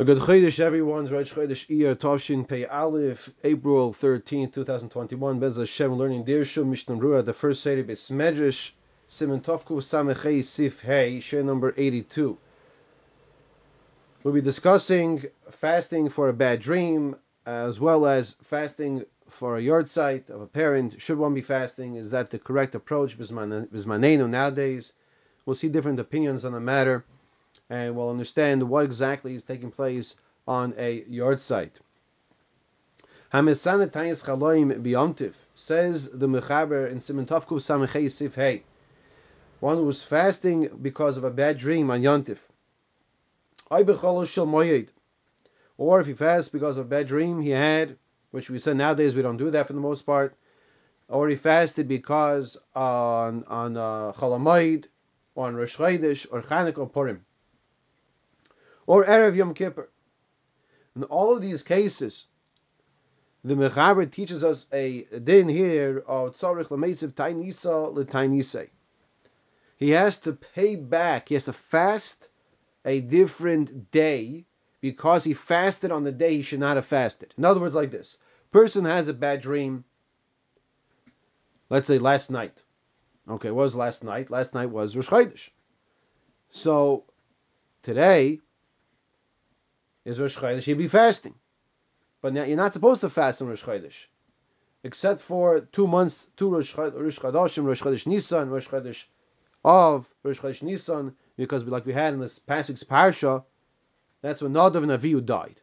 A good Chodesh, everyone's Rosh Chodesh Iyar Tovshin Pei Aleph, April 13, 2021. Bez Hashem learning Dirshu Mishnah Brura, the first Seder Beis Medrash, Simon Tovku Samechei Sif Hey, number 82. We'll be discussing fasting for a bad dream, as well as fasting for a yahrzeit of a parent. Should one be fasting? Is that the correct approach? Bismanenu nowadays. We'll see different opinions on the matter and we'll understand what exactly is taking place on a yahrzeit. Hamisana Tayis Chaloim Biyomtiv says the Mechaber in Simon Tovkuf Samechei Sif Hey. One who was fasting because of a bad dream on Yontif. Or if he fasts because of a bad dream he had, which we said nowadays we don't do that for the most part, or he fasted because on on uh, on Rosh Chodesh, or Chanukah, or Purim or Erev Yom Kippur. In all of these cases, the Mechaber teaches us a din here of Tzorich Lamesiv Tainisa L'Tainisei. He has to pay back, he has to fast a different day because he fasted on the day he should not have fasted. In other words, like this person has a bad dream, let's say last night. Okay, was last night? Last night was Rosh Chodesh. So today, is Rosh Chodesh, he'd be fasting. But now you're not supposed to fast on Rosh Chodesh, except for two months, two Rosh Chodeshim, Rosh Chodesh Nisan, Rosh Chodesh of Rosh Chodesh Nisan, because like we had in this past parsha, that's when Nadav and Avihu died.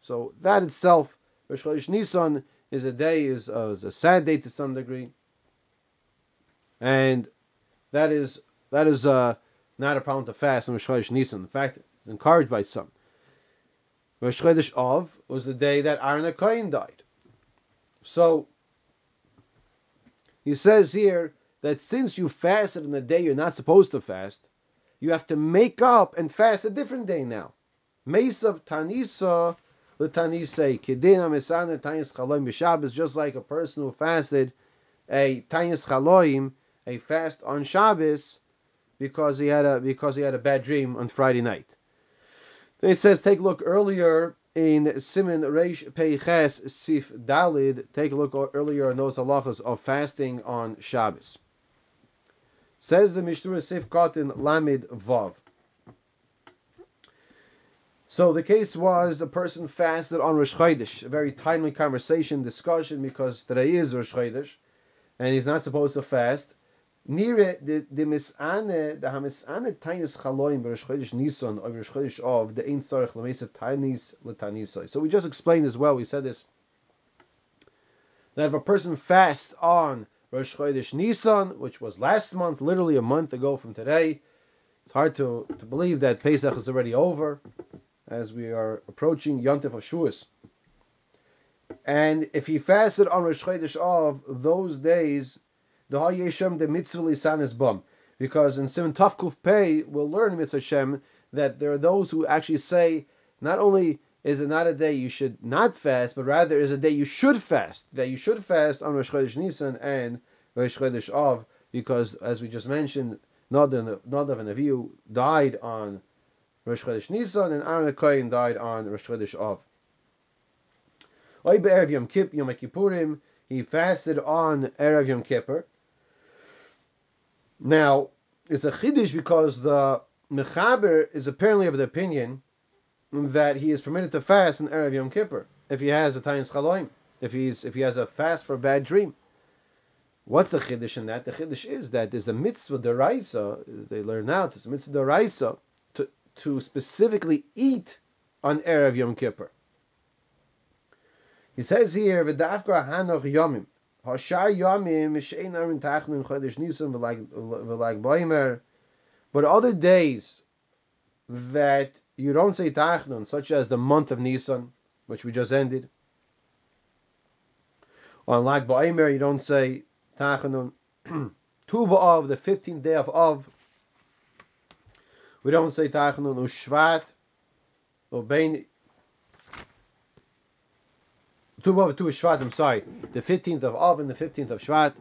So that itself, Rosh Chodesh Nisan, is a day is, uh, is a sad day to some degree, and that is that is uh, not a problem to fast on Rosh Chodesh Nisan. In fact, it's encouraged by some. Rosh Chodesh Av was the day that Aaron HaKoyin died. So, he says here that since you fasted on a day you're not supposed to fast, you have to make up and fast a different day now. Mesav Tanisa L'Tanisei Kedina Mesana Tanis Chaloim B'Shabbos, just like a person who fasted a Tanis Chaloim, a fast on Shabbos, because he had a because he had a bad dream on Friday night. It says, take a look earlier in Simon Reish Peiches Sif Dalid. Take a look earlier in those halachas of fasting on Shabbos. Says the Mishnah Sif Katan Lamid Vav. So the case was the person fasted on Rosh Chodesh. A very timely conversation, discussion, because today is Rosh Chodesh, and he's not supposed to fast. Nire the the misane the hamisane tainis chaloim b'rosh chodesh Nisan or b'rosh chodesh of the ein tzarich l'meisav tainis l'tanisoi. So we just explained as well. We said this that if a person fasts on Rosh Chodesh Nisan, which was last month, literally a month ago from today, it's hard to, to believe that Pesach is already over, as we are approaching Yontif of Shuas. And if he fasted on Rosh Chodesh of those days the Hayeshem the mitzvah lisanis bum. Because in Simon Tafkuf Pei, we'll learn mitzvah Shem that there are those who actually say not only is it not a day you should not fast, but rather is a day you should fast. That you should fast on Rosh Chodesh Nisan and Rosh Chodesh Av, because as we just mentioned, Nadav and Avihu died on Rosh Chodesh Nisan, and Aaron HaKoyin died on Rosh Chodesh Av. oy Yom Kippurim, he fasted on Erev Yom Kippur, now, it's a chiddush because the mechaber is apparently of the opinion that he is permitted to fast in erev Yom Kippur if he has a tayin chaloim, if he's if he has a fast for a bad dream. What's the chiddush in that? The chiddush is that there's the mitzvah deraisa. They learn now it's a mitzvah deraisa to to specifically eat on erev Yom Kippur. He says here v'dafka hanoch yomim. Hashar Yamim Shein Tachnin Chodesh Nisan V'lag Boimer. But other days that you don't say Tachnun, such as the month of Nisan, which we just ended. On Lag Boimer, you don't say Tachnun. Tuba of the 15th day of Av. We don't say Tachnun Ushvat. Ubein two of two Shvat, I'm sorry, the 15th of Av and the 15th of Shvat.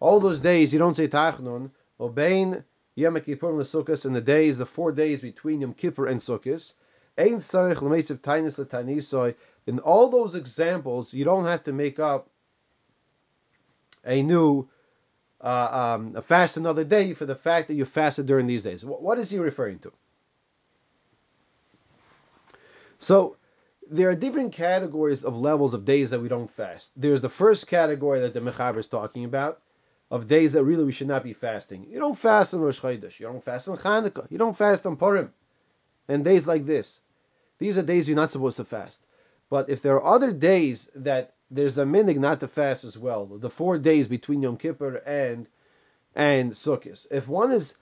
All those days you don't say Tachnun, Obein Yom Kippur and Sukkot, and the days, the four days between Yom Kippur and Sukkot. In all those examples, you don't have to make up a new uh, um, a fast another day for the fact that you fasted during these days. What is he referring to? So there are different categories of levels of days that we don't fast. There's the first category that the Mechaber is talking about of days that really we should not be fasting. You don't fast on Rosh Chodesh. You don't fast on Chanukah. You don't fast on Purim. And days like this. These are days you're not supposed to fast. But if there are other days that there's a minig not to fast as well. The four days between Yom Kippur and and Sukkot. If one is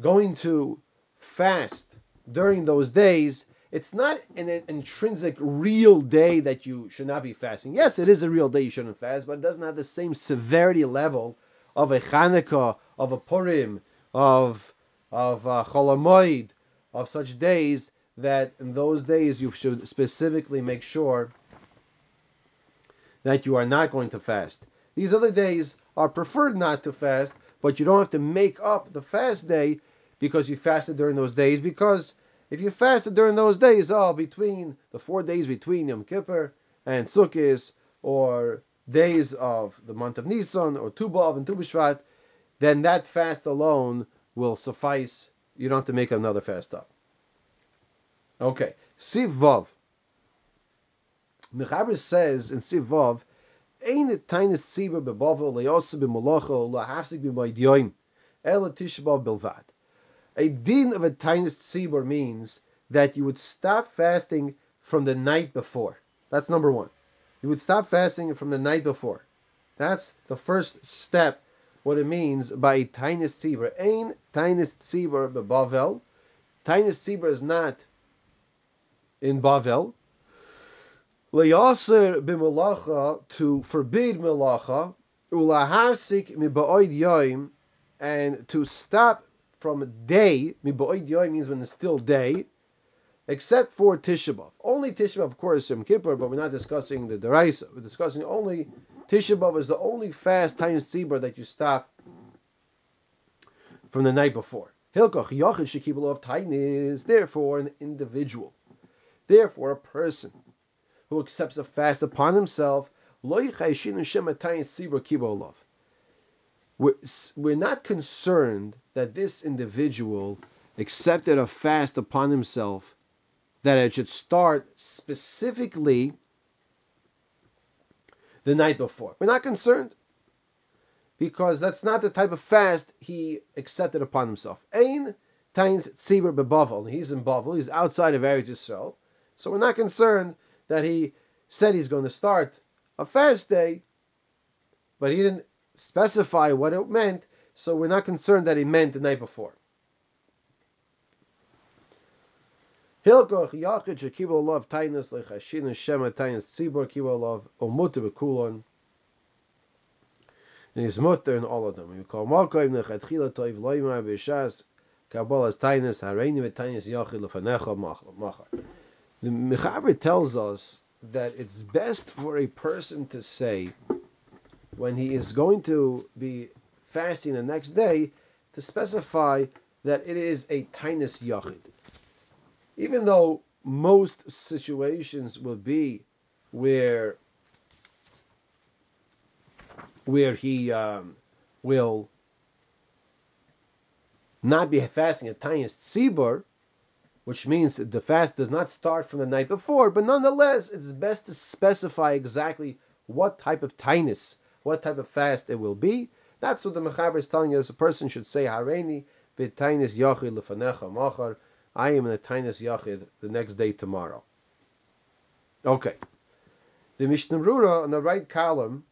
going to fast during those days, it's not an, intrinsic real day that you should not be fasting. Yes, it is a real day you shouldn't fast, but it doesn't have the same severity level of a Chanukah, of a Purim, of of uh, Cholamoid, of such days that in those days you should specifically make sure that you are not going to fast. These other days are preferred not to fast, but you don't have to make up the fast day because you fasted during those days. Because if you fasted during those days, oh, between the four days between Yom Kippur and Sukkot, or days of the month of Nisan, or Tu B'Av and Tu B'Shvat, then that fast alone will suffice. You don't have to make another fast up. Okay, Siv Vav. Mechaber says in Sivav, Ein tainis tzibur bebavel leyosa b'molacha lahafsik b'maydiyoim ela tishbav bilvad. A din of a tainis tzibur means that you would stop fasting from the night before. That's number one. You would stop fasting from the night before. That's the first step. What it means by tainis tzibur. Ein tainis tzibur bebavel. Tainis tzibur is not in Bavel. Leyaser b'melacha to forbid melacha, ulaharsik miba'oid yoim, and to stop from day, means when it's still day, except for Tisha B'Av. Only Tisha B'Av, of course, Yom Kippur, but we're not discussing the Deraisa. We're discussing only Tisha B'Av is the only fast time Tzibur that you stop from the night before. Hilkoch Yochid Shekibel of Tainis, therefore an individual, therefore a person who accepts a fast upon himself, we're, we're not concerned that this individual accepted a fast upon himself, that it should start specifically the night before. We're not concerned because that's not the type of fast he accepted upon himself. Ein Tain's Tzibur Bebavel. He's in Bavel. He's outside of Eretz Yisrael. So we're not concerned that he said he's going to start a fast day, but he didn't specify what it meant, so we're not concerned that he meant the night before. Hilkoch yachid shekibol love tainus lechashin shema tainus tzibor kibol love omuter bekulon. And he's mutter in all of them. We call malkoim nechatchila toiv loima b'shas kabbalas tainus hareini v'tainus yachid lefanecha machar. The Mechaber tells us that it's best for a person to say when he is going to be fasting the next day to specify that it is a tinus yachid. Even though most situations will be where where he um, will not be fasting a tinus tzibur, which means the fast does not start from the night before, but nonetheless, it's best to specify exactly what type of tinus, what type of fast it will be. That's what the Mechaber is telling us. A person should say, Hareini b'tainis yachid lefanecha machar. I am in a tinus yachid the next day tomorrow. Okay. The Mishnah Brura on the right column,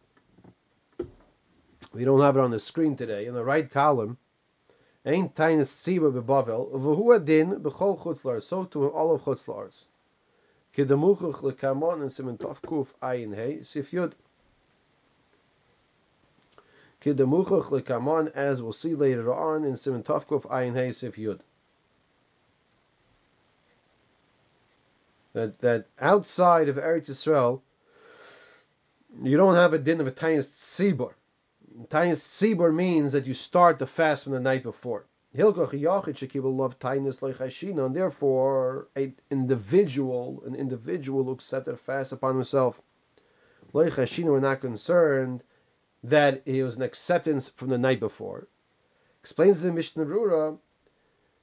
we don't have it on the screen today, in the right column, Ein tainis tzibur bebavel, v'hu adin b'chol chutzlars, so to all of chutzlars. Kedamuchuch lekamon and simen tov kuf ayin hey, sif yud. Kedamuchuch lekamon, as we'll see later on in simen tov kuf ayin hey, sif yud. That, that outside of Eretz Yisrael, you don't have a din of a tiny tzibur. Tanya Sibur means that you start the fast from the night before. And therefore an individual, an individual who accepted a fast upon himself. We're not concerned that it was an acceptance from the night before. Explains the Mishnah Brura,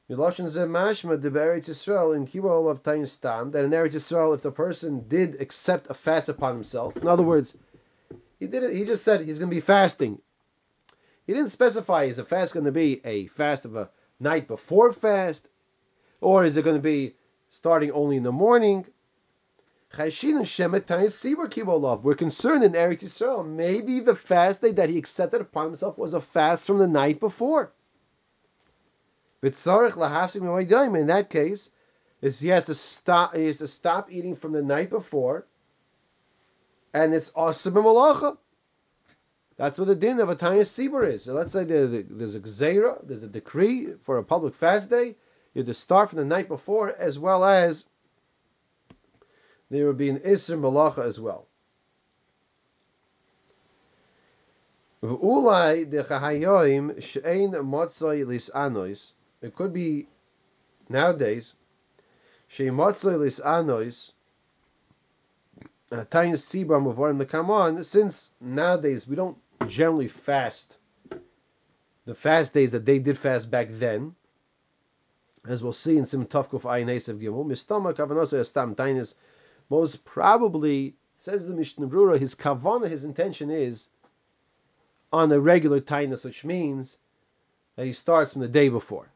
Miloshin Zemashma de Eretz Yisrael in Kibol of Tain Stam, that in Eretz Yisrael, if the person did accept a fast upon himself, in other words, he did it, he just said he's going to be fasting. He didn't specify is a fast going to be a fast of a night before fast, or is it going to be starting only in the morning? We're concerned in Eretz Yisrael. Maybe the fast day that he accepted upon himself was a fast from the night before. In that case, is he has to stop. He has to stop eating from the night before, and it's awesome malacha. That's what the din of a Tanya Sibur is. So let's say there's a, there's a gzeira, there's a decree for a public fast day. You have to start from the night before, as well as there would be an Isser Malacha as well. It could be nowadays uh, since nowadays we don't generally fast the fast days that they did fast back then, as we'll see in Sim Tavkuf Ayin Gimel, Tainis, most probably, says the Mishnah Brura, his kavana, his intention is on a regular Tainus, which means that he starts from the day before.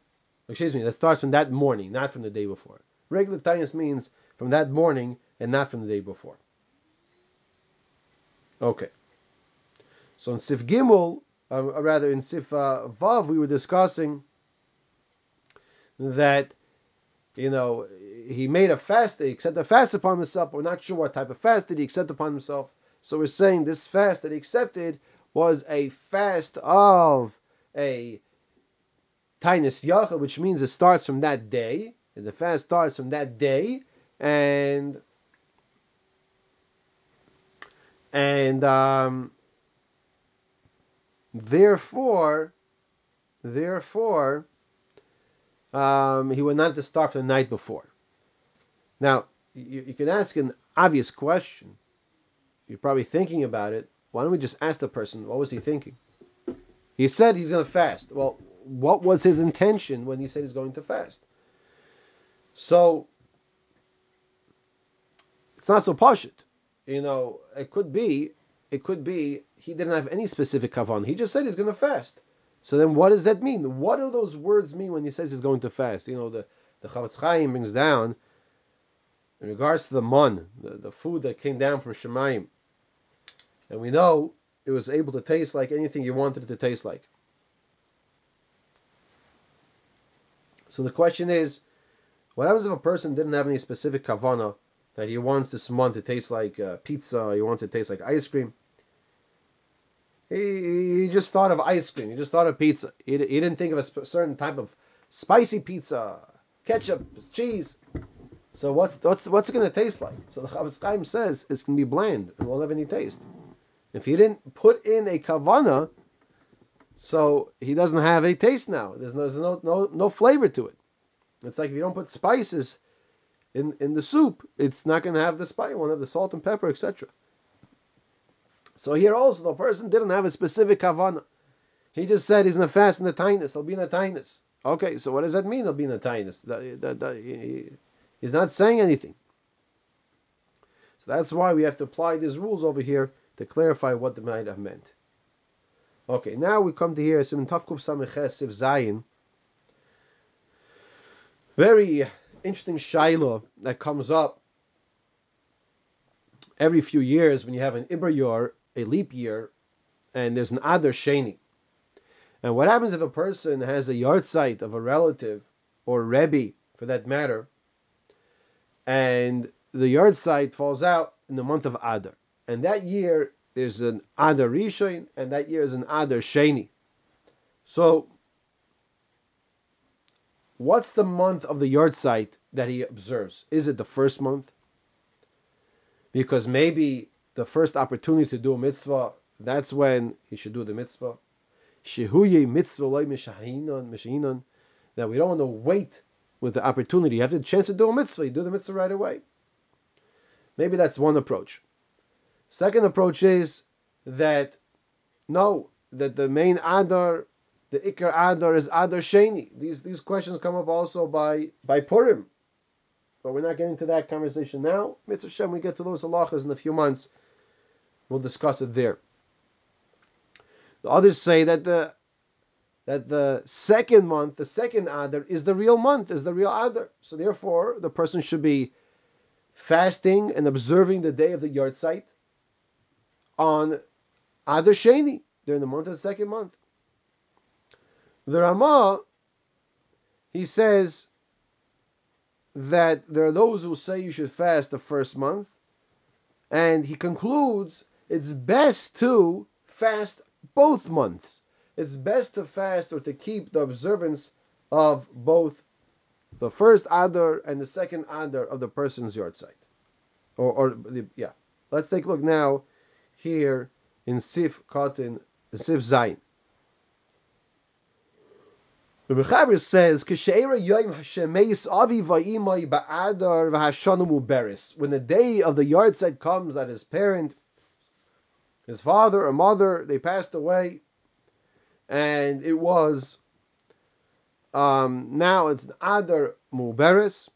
Excuse me, that starts from that morning, not from the day before. Regular Tainus means from that morning and not from the day before. Okay. So in Sif Gimel, uh, rather in Sif uh, Vav, we were discussing that, you know, he made a fast, he accepted a fast upon himself. We're not sure what type of fast did he accept upon himself. So we're saying this fast that he accepted was a fast of a Tainus Yacha, which means it starts from that day. And the fast starts from that day, and and um, Therefore, therefore, um, he would not have to start the night before. Now, you, you can ask an obvious question. You're probably thinking about it. Why don't we just ask the person, what was he thinking? He said he's going to fast. Well, what was his intention when he said he's going to fast? So, it's not so poshut. You know, it could be, it could be he didn't have any specific kavan. He just said he's going to fast. So then, what does that mean? What do those words mean when he says he's going to fast? You know, the the Chofetz Chaim brings down in regards to the mun, the, the food that came down from Shemayim, and we know it was able to taste like anything you wanted it to taste like. So the question is, what happens if a person didn't have any specific kavana that he wants this mun to taste like uh, pizza, he wants it to taste like ice cream? He, he just thought of ice cream. He just thought of pizza. He, he didn't think of a certain type of spicy pizza, ketchup, cheese. So what's what's what's it going to taste like? So the Chofetz Chaim says it's going to be bland. It won't have any taste. If he didn't put in a kavana, so he doesn't have a taste now. There's no there's no no, no flavor to it. It's like if you don't put spices in in the soup, it's not going to have the spice. It won't have the salt and pepper, etc. So here also the person didn't have a specific kavana. He just said he's a fast in the tinus. He'll be in a tinus. Okay, so what does that mean? He'll be in a tinus. He's not saying anything. So that's why we have to apply these rules over here to clarify what the might have meant. Okay, now we come to here. Sim Tafkuf Samiches Siv Zayin. Very interesting shaila that comes up every few years when you have an Iber a leap year, and there's an Adar Sheni. And what happens if a person has a yahrzeit of a relative or Rebbe, for that matter, and the yahrzeit falls out in the month of Adar, and that year there's an Adar Rishon, and that year is an Adar Sheni. So, what's the month of the yahrzeit that he observes? Is it the first month? Because maybe the first opportunity to do a mitzvah, that's when he should do the mitzvah. Shehuye mitzvah loy mishahinon, mishahinon. that we don't want to wait with the opportunity. You have the chance to do a mitzvah, you do the mitzvah right away. Maybe that's one approach. Second approach is that no, that the main Adar, the Ikar Adar is Adar Sheni. These these questions come up also by by Purim. But we're not getting to that conversation now. Mitzvah Shem, we get to those halachas in a few months. We'll discuss it there. The others say that the that the second month, the second Adar, is the real month, is the real Adar. So therefore, the person should be fasting and observing the day of the yahrzeit on Adar Sheni during the month of the second month. The Ramah, he says that there are those who say you should fast the first month, and he concludes it's best to fast both months. It's best to fast or to keep the observance of both the first Adar and the second Adar of the person's yahrzeit. Or, or the, yeah. Let's take a look now here in Sif Cotton, Sif Zayin. The Mechaber says, "Kisheira yoyim hashemeis avi va'imai ba'adar v'hashanu beris." When the day of the yahrzeit comes, that his parent, his father or mother, they passed away, and it was um, now it's an adar muberis.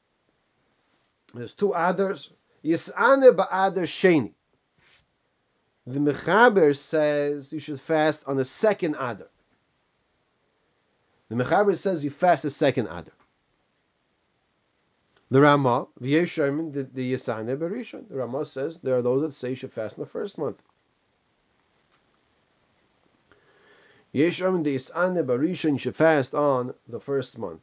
There's two adars. Yisane ba'adar sheni. The Mechaber says you should fast on the second adar. The Mechaber says you fast the second Adar. The Ramah, the, the Yisane Berishon. The Ramah says there are those that say you should fast in the first month. Yeshermin, the Yisane Berishon, you should fast on the first month.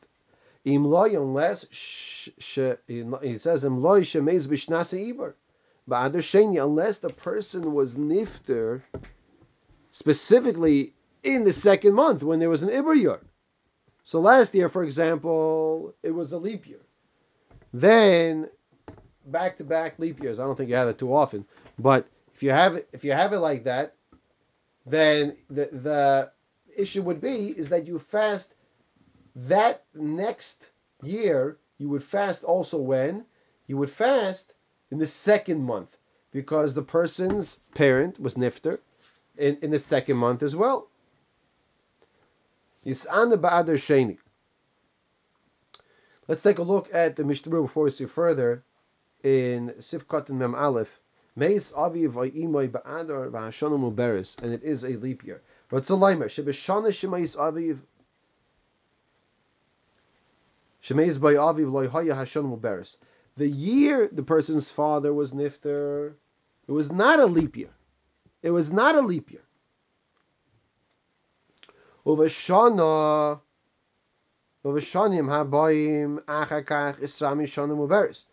Imloy, unless, it says, Imloy shemez b'shnasa ibar. Ba'adar sheni, unless the person was nifter specifically in the second month when there was an ibar year. So last year, for example, it was a leap year. Then back to back leap years. I don't think you have it too often, but if you have it, if you have it like that, then the the issue would be is that you fast that next year. You would fast also when you would fast in the second month because the person's parent was nifter in, in the second month as well. Let's take a look at the Mishnah before we see further in Sifkat and Mem Aleph. Meis aviv va'imai ba'adar v'hashana muberes, and it is a leap year. But it's a limer. Shebeshana shemeis aviv shemeis by aviv loyhaya hashana muberes. The year the person's father was nifter, it was not a leap year. It was not a leap year. Uvashana Uvashanim habayim achakach.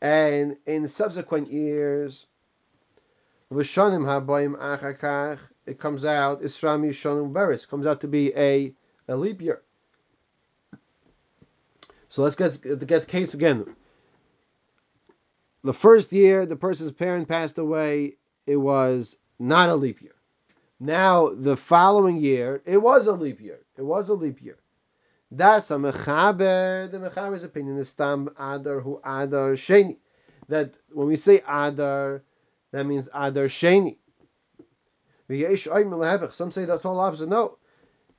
And in subsequent years, Uvashanim habayim achakach, it comes out isrami shanim uveris. Comes out to be a, a leap year. So let's get to get the case again. The first year the person's parent passed away, it was not a leap year. Now, the following year, it was a leap year. It was a leap year. That's a mechaber. The mechaber's opinion is tam adar hu adar sheni. That when we say adar, that means adar sheni. Some say that's all opposite. No,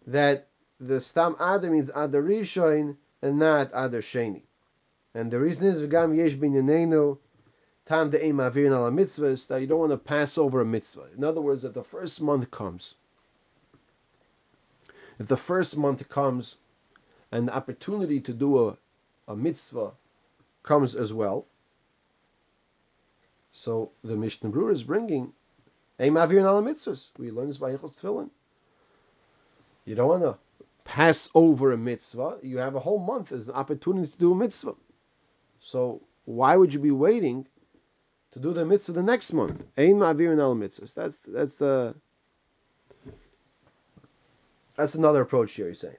that the stam adar means adar rishon and not adar sheni. And the reason is v'gam yesh binyanenu Tam de avirin ala mitzvahs, that you don't want to pass over a mitzvah. In other words, if the first month comes, if the first month comes and the opportunity to do a, a mitzvah comes as well, so the Mishnah Berurah is bringing Eim avirin ala mitzvahs. We learn this by Yichos Tefillin. You don't want to pass over a mitzvah. You have a whole month as an opportunity to do a mitzvah. So why would you be waiting to do the mitzvah the next month. Ein ma'avirin al mitzvahs. That's that's the that's another approach here. He's saying.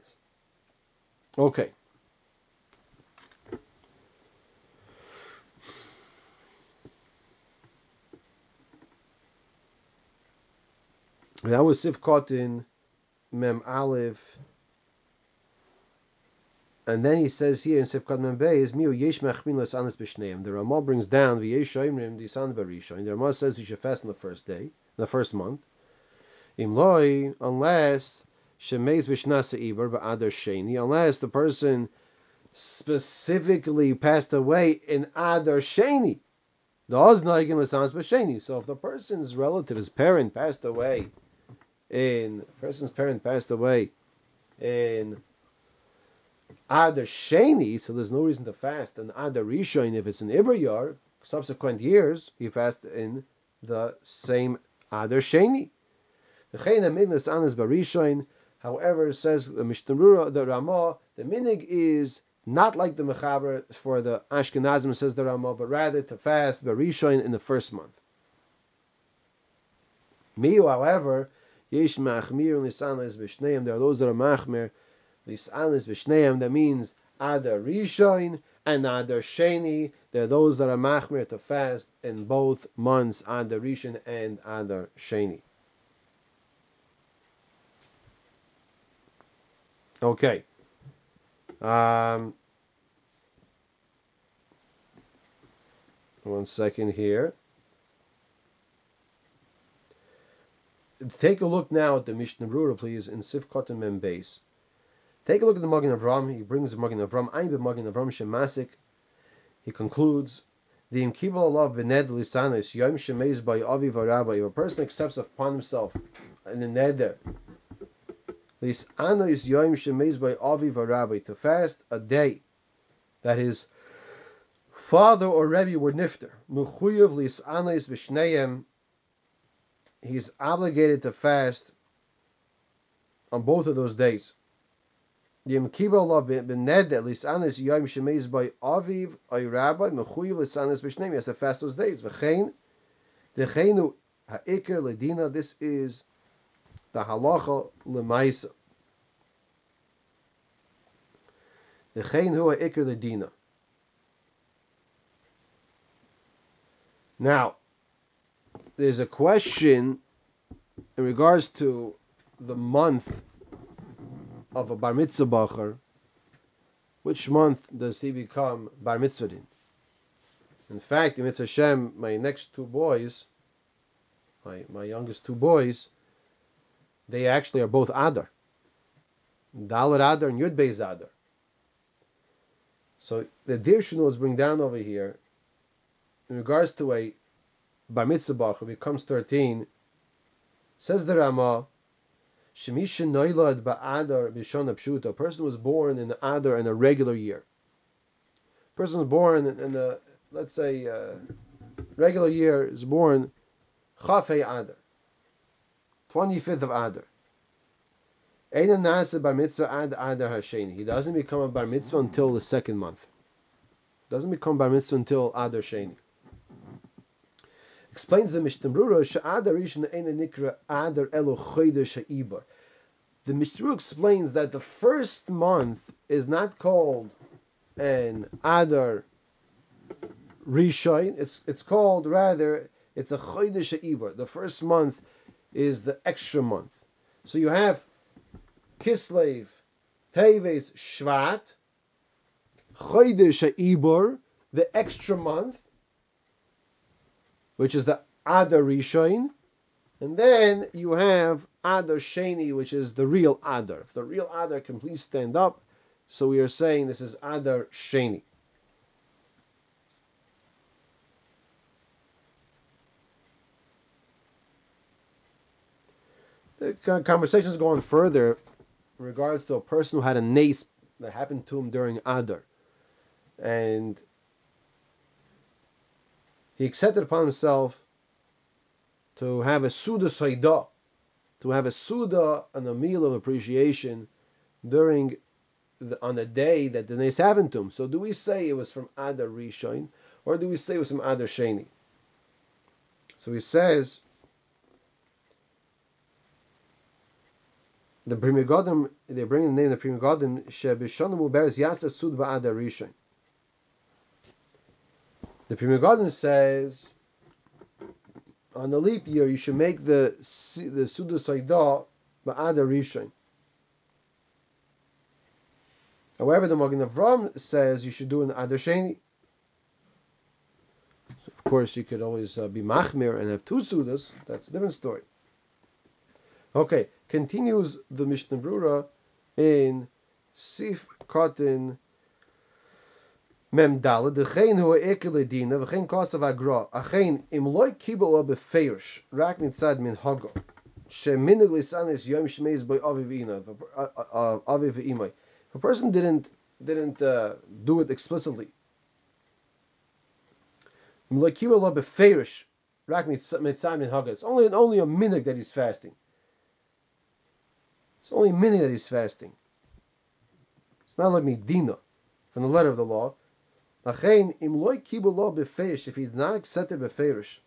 Okay. That was Sifkot in Mem Aleph And then he says here in Sifkat Membei is Miu Yesh Machmilas Anis Bishneim. The Ramah brings down the Yesh Shaimrim Disan Barishon. The Ramah says you should fast on the first day, the first month. Imloi, unless Shemez Bishnasa Iber Ba'adar Sheni, unless the person specifically passed away in Adar Sheni. So if the person's relative, his parent passed away in person's parent passed away in Adar Sheni, so there's no reason to fast an Adar Rishon if it's an Ibrayar, subsequent years, he fast in the same Adar Sheni. However, says the Mishnah the Ramah, the minig is not like the Mechaber for the Ashkenazim, says the Ramah, but rather to fast the Rishon in the first month. Miu, however, Yesh Machmir Lisanis Vishneim, there are those that are Machmir Lisanis Vishneim, that means Adar Rishon and Adar Sheni, there are those that are Machmir to fast in both months, Adar Rishon and Adar Sheni. Okay. Um, one second here. Take a look now at the Mishnah Brura, please, in Sifkot and Membeis. Take a look at the Magen Avram. He brings the Magen Avram. Ein be Magen Avram Shemasik. He concludes, the Imkibal Allah bened lisanis yom shemez by aviv If a person accepts upon himself in the neder Lis is yoim shemez by avi v'rabbi to fast a day that his father or rebbe were nifter. Mechuyev lis is v'shneim. He's obligated to fast on both of those days. Yim kibbal lo bened lis anis yoim shemez by aviv ay rabbi mechuyev lis anis v'shneim. He has to fast those days. V'chein dechenu ha'ikr ledina. This is the halacha lemaisa. Chein hu ledina. Now, there's a question in regards to the month of a bar mitzvah bacher. Which month does he become bar mitzvah in? In fact, in Mitzvah Hashem, my next two boys, my, my youngest two boys, they actually are both Adar. Dalit Adar and Yud Beis Adar. So the Dirshunals bring down over here, in regards to a Bar Mitzvah who becomes 13, says the Ramah, Shemisha Noilad Ba'adar Bishon Pshuta, a person was born in the Adar in a regular year. A person was born in a, let's say, uh, regular year, is born Chafei Adar. 25th of Adar. Einan Nasa Bar Mitzvah Ad Adar Hasheni. He doesn't become a Bar Mitzvah until the second month. Doesn't become Bar Mitzvah until Adar Sheni. Explains the Mishnah Brura, Sha'adar Eina Nikra Adar Elo. The Mishnah explains that the first month is not called an Adar Rishon. It's it's called rather it's a Choyder Sha'ibar. The first month is the extra month. So you have Kislev, Teves, Shvat, Chodesh Ibor, the extra month, which is the Adar Rishon, and then you have Adar Sheni, which is the real Adar. If the real Adar can please stand up, so we are saying this is Adar Sheni. The conversation is going further in regards to a person who had a nace that happened to him during Adar. And he accepted upon himself to have a Suda Saida, to have a Suda and a meal of appreciation during the, on the day that the nace happened to him. So do we say it was from Adar Rishon, or do we say it was from Adar Sheni? So he says the Pri Megadim, they bring the name of the Pri Megadim, Shebishonim Uberes Yasa Sud Ba'ada Rishon. The Pri Megadim says, on the leap year, you should make the the Suda Saida Ba'ada Rishon. However, the Magen Avram says you should do an Adar So of course, you could always uh, be Machmir and have two Sudas. That's a different story. Okay, continues the Mishnah Brura in Sif Kotin Mem Dalad, Dechein hu ekele dina, v'chein kosav agra, achein im loy kibel o befeirish, rak mitzad min hago, sheminig lisanis yom shmeiz by aviv ina, uh, uh, uh, aviv imay. If a person didn't didn't uh, do it explicitly, im loy kibel o befeirish, rak mitzad min hago, it's only, only a minute that he's fasting. It's only a minute that he's fasting. It's not like Medina from the letter of the law. Lachein im loy kibulo befeish if he's not accepted befeirish.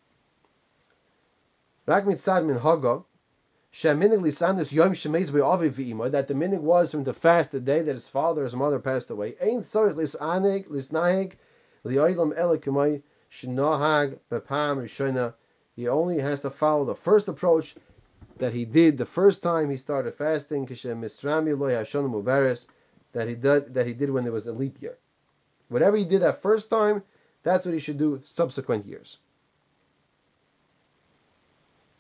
Rak mitzad min haga sheminig lisanus yom shemeiz be'aviv v'imah that the minig was from the fast the day that his father his mother passed away. Ain't tzarich lisanig lisnahig li'olam elikumay shenahag bepam rishona. He only has to follow the first approach that he did the first time he started fasting. Kishem misrami loy hashon mubaris that he did that he did when there was a leap year. Whatever he did that first time, that's what he should do subsequent years.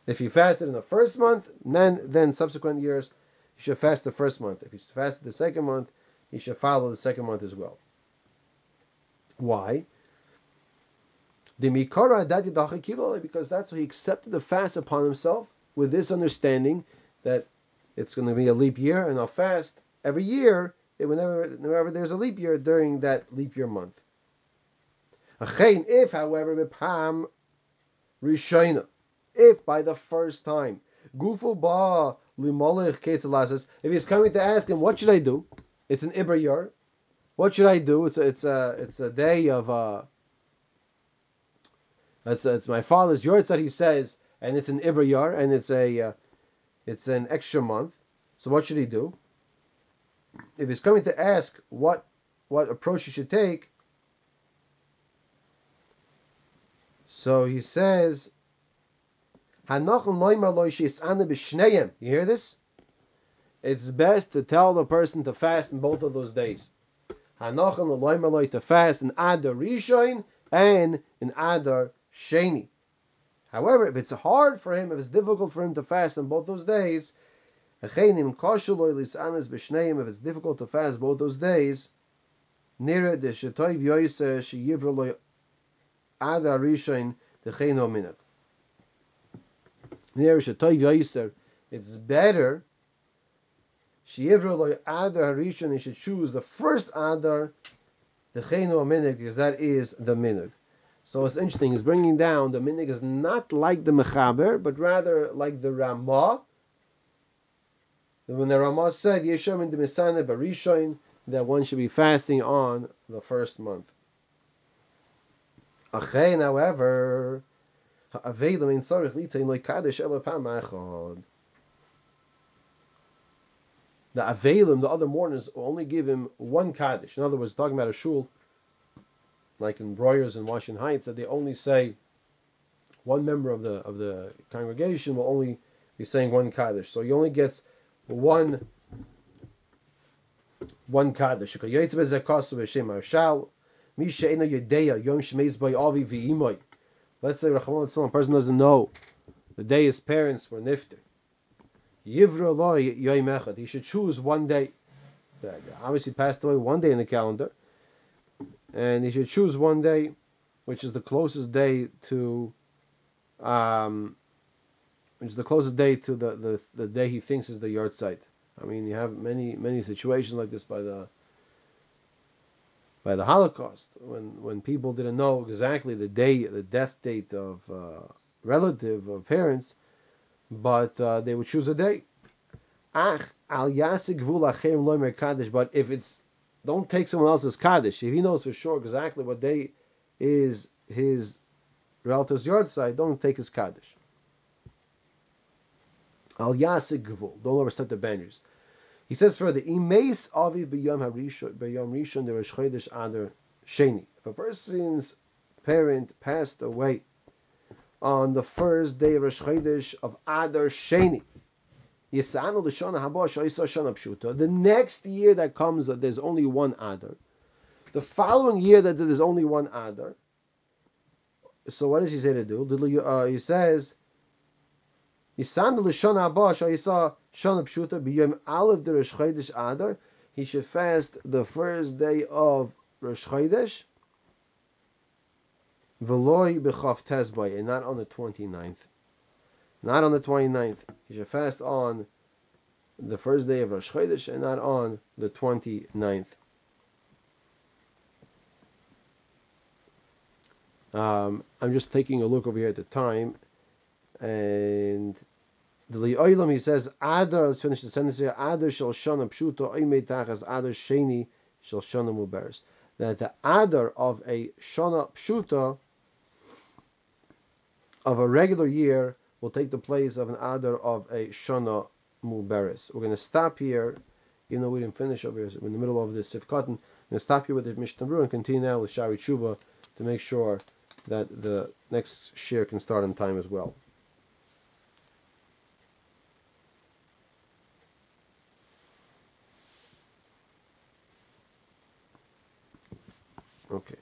If he fasted in the first month, then then subsequent years, he should fast the first month. If he fasted the second month, he should follow the second month as well. Why? Because that's why he accepted the fast upon himself with this understanding that it's going to be a leap year and I'll fast every year whenever, whenever there's a leap year during that leap year month. If, however, if by the first time, Ba if he's coming to ask him, what should I do? It's an Ibra year. What should I do? It's a, it's a, it's a day of, uh, it's, it's my father's yard that he says, and it's an Ibra year, and it's a, uh, it's an extra month. So what should he do? If he's coming to ask what what approach he should take, so he says, You hear this? It's best to tell the person to fast in both of those days. To fast in Adar Rishon and in Adar Sheni. However, if it's hard for him, if it's difficult for him to fast in both those days, if it's difficult to fast both those days, it's better he should choose the first adar decheno minat, because that is the minut. So it's interesting. He's bringing down the minig is not like the mechaber, but rather like the Ramah, when the Ramah said Yeshom in the Misana Barishoin that one should be fasting on the first month. Achein, however, Litain. The Avelim, the other mourners, only give him one Kaddish. In other words, talking about a shul, like in Breuers and Washington Heights, that they only say one member of the of the congregation will only be saying one Kaddish. So he only gets one one kaddish. Let's say Rachman a person doesn't know the day his parents were nifter. Yivra He should choose one day. Obviously passed away one day in the calendar, and he should choose one day, which is the closest day to um, which is the closest day to the, the, the day he thinks is the yard yahrzeit. I mean, you have many many situations like this by the by the Holocaust when when people didn't know exactly the day, the death date of uh, relative or parents, but uh, they would choose a day. Ach al kaddish. But if it's don't take someone else's kaddish. If he knows for sure exactly what day is his relative's yard yahrzeit, don't take his kaddish. Al yasig gvul. Don't overstep the boundaries. He says further, Imeis avi b'yom harishon rishon the Rosh Chodesh adar sheni. If a person's parent passed away on the first day of Rosh Chodesh of Adar Sheni, The next year that comes, that there's only one Adar. The following year that there's only one Adar. So what does he say to do? Uh, he says, He should fast the first day of Rosh Chodesh. V'loy b'chav tezbay, and not on the 29th. Not on the 29th. He should fast on the first day of Rosh Chodesh and not on the 29th. Um, I'm just taking a look over here at the time, and the Li'olam he says Adar. Let's finish the sentence here. Adar shel shana pshuto oimed tachas Adar sheni shel shana muberes. That the Adar of a shana pshuto of a regular year will take the place of an Adar of a shana muberes. We're going to stop here, even though we didn't finish over here. We're in the middle of this Sif Katan. I'm going to stop here with the Mishnah and continue now with Sha'arei Tshuva to make sure that the next shiur can start on time as well. Okay.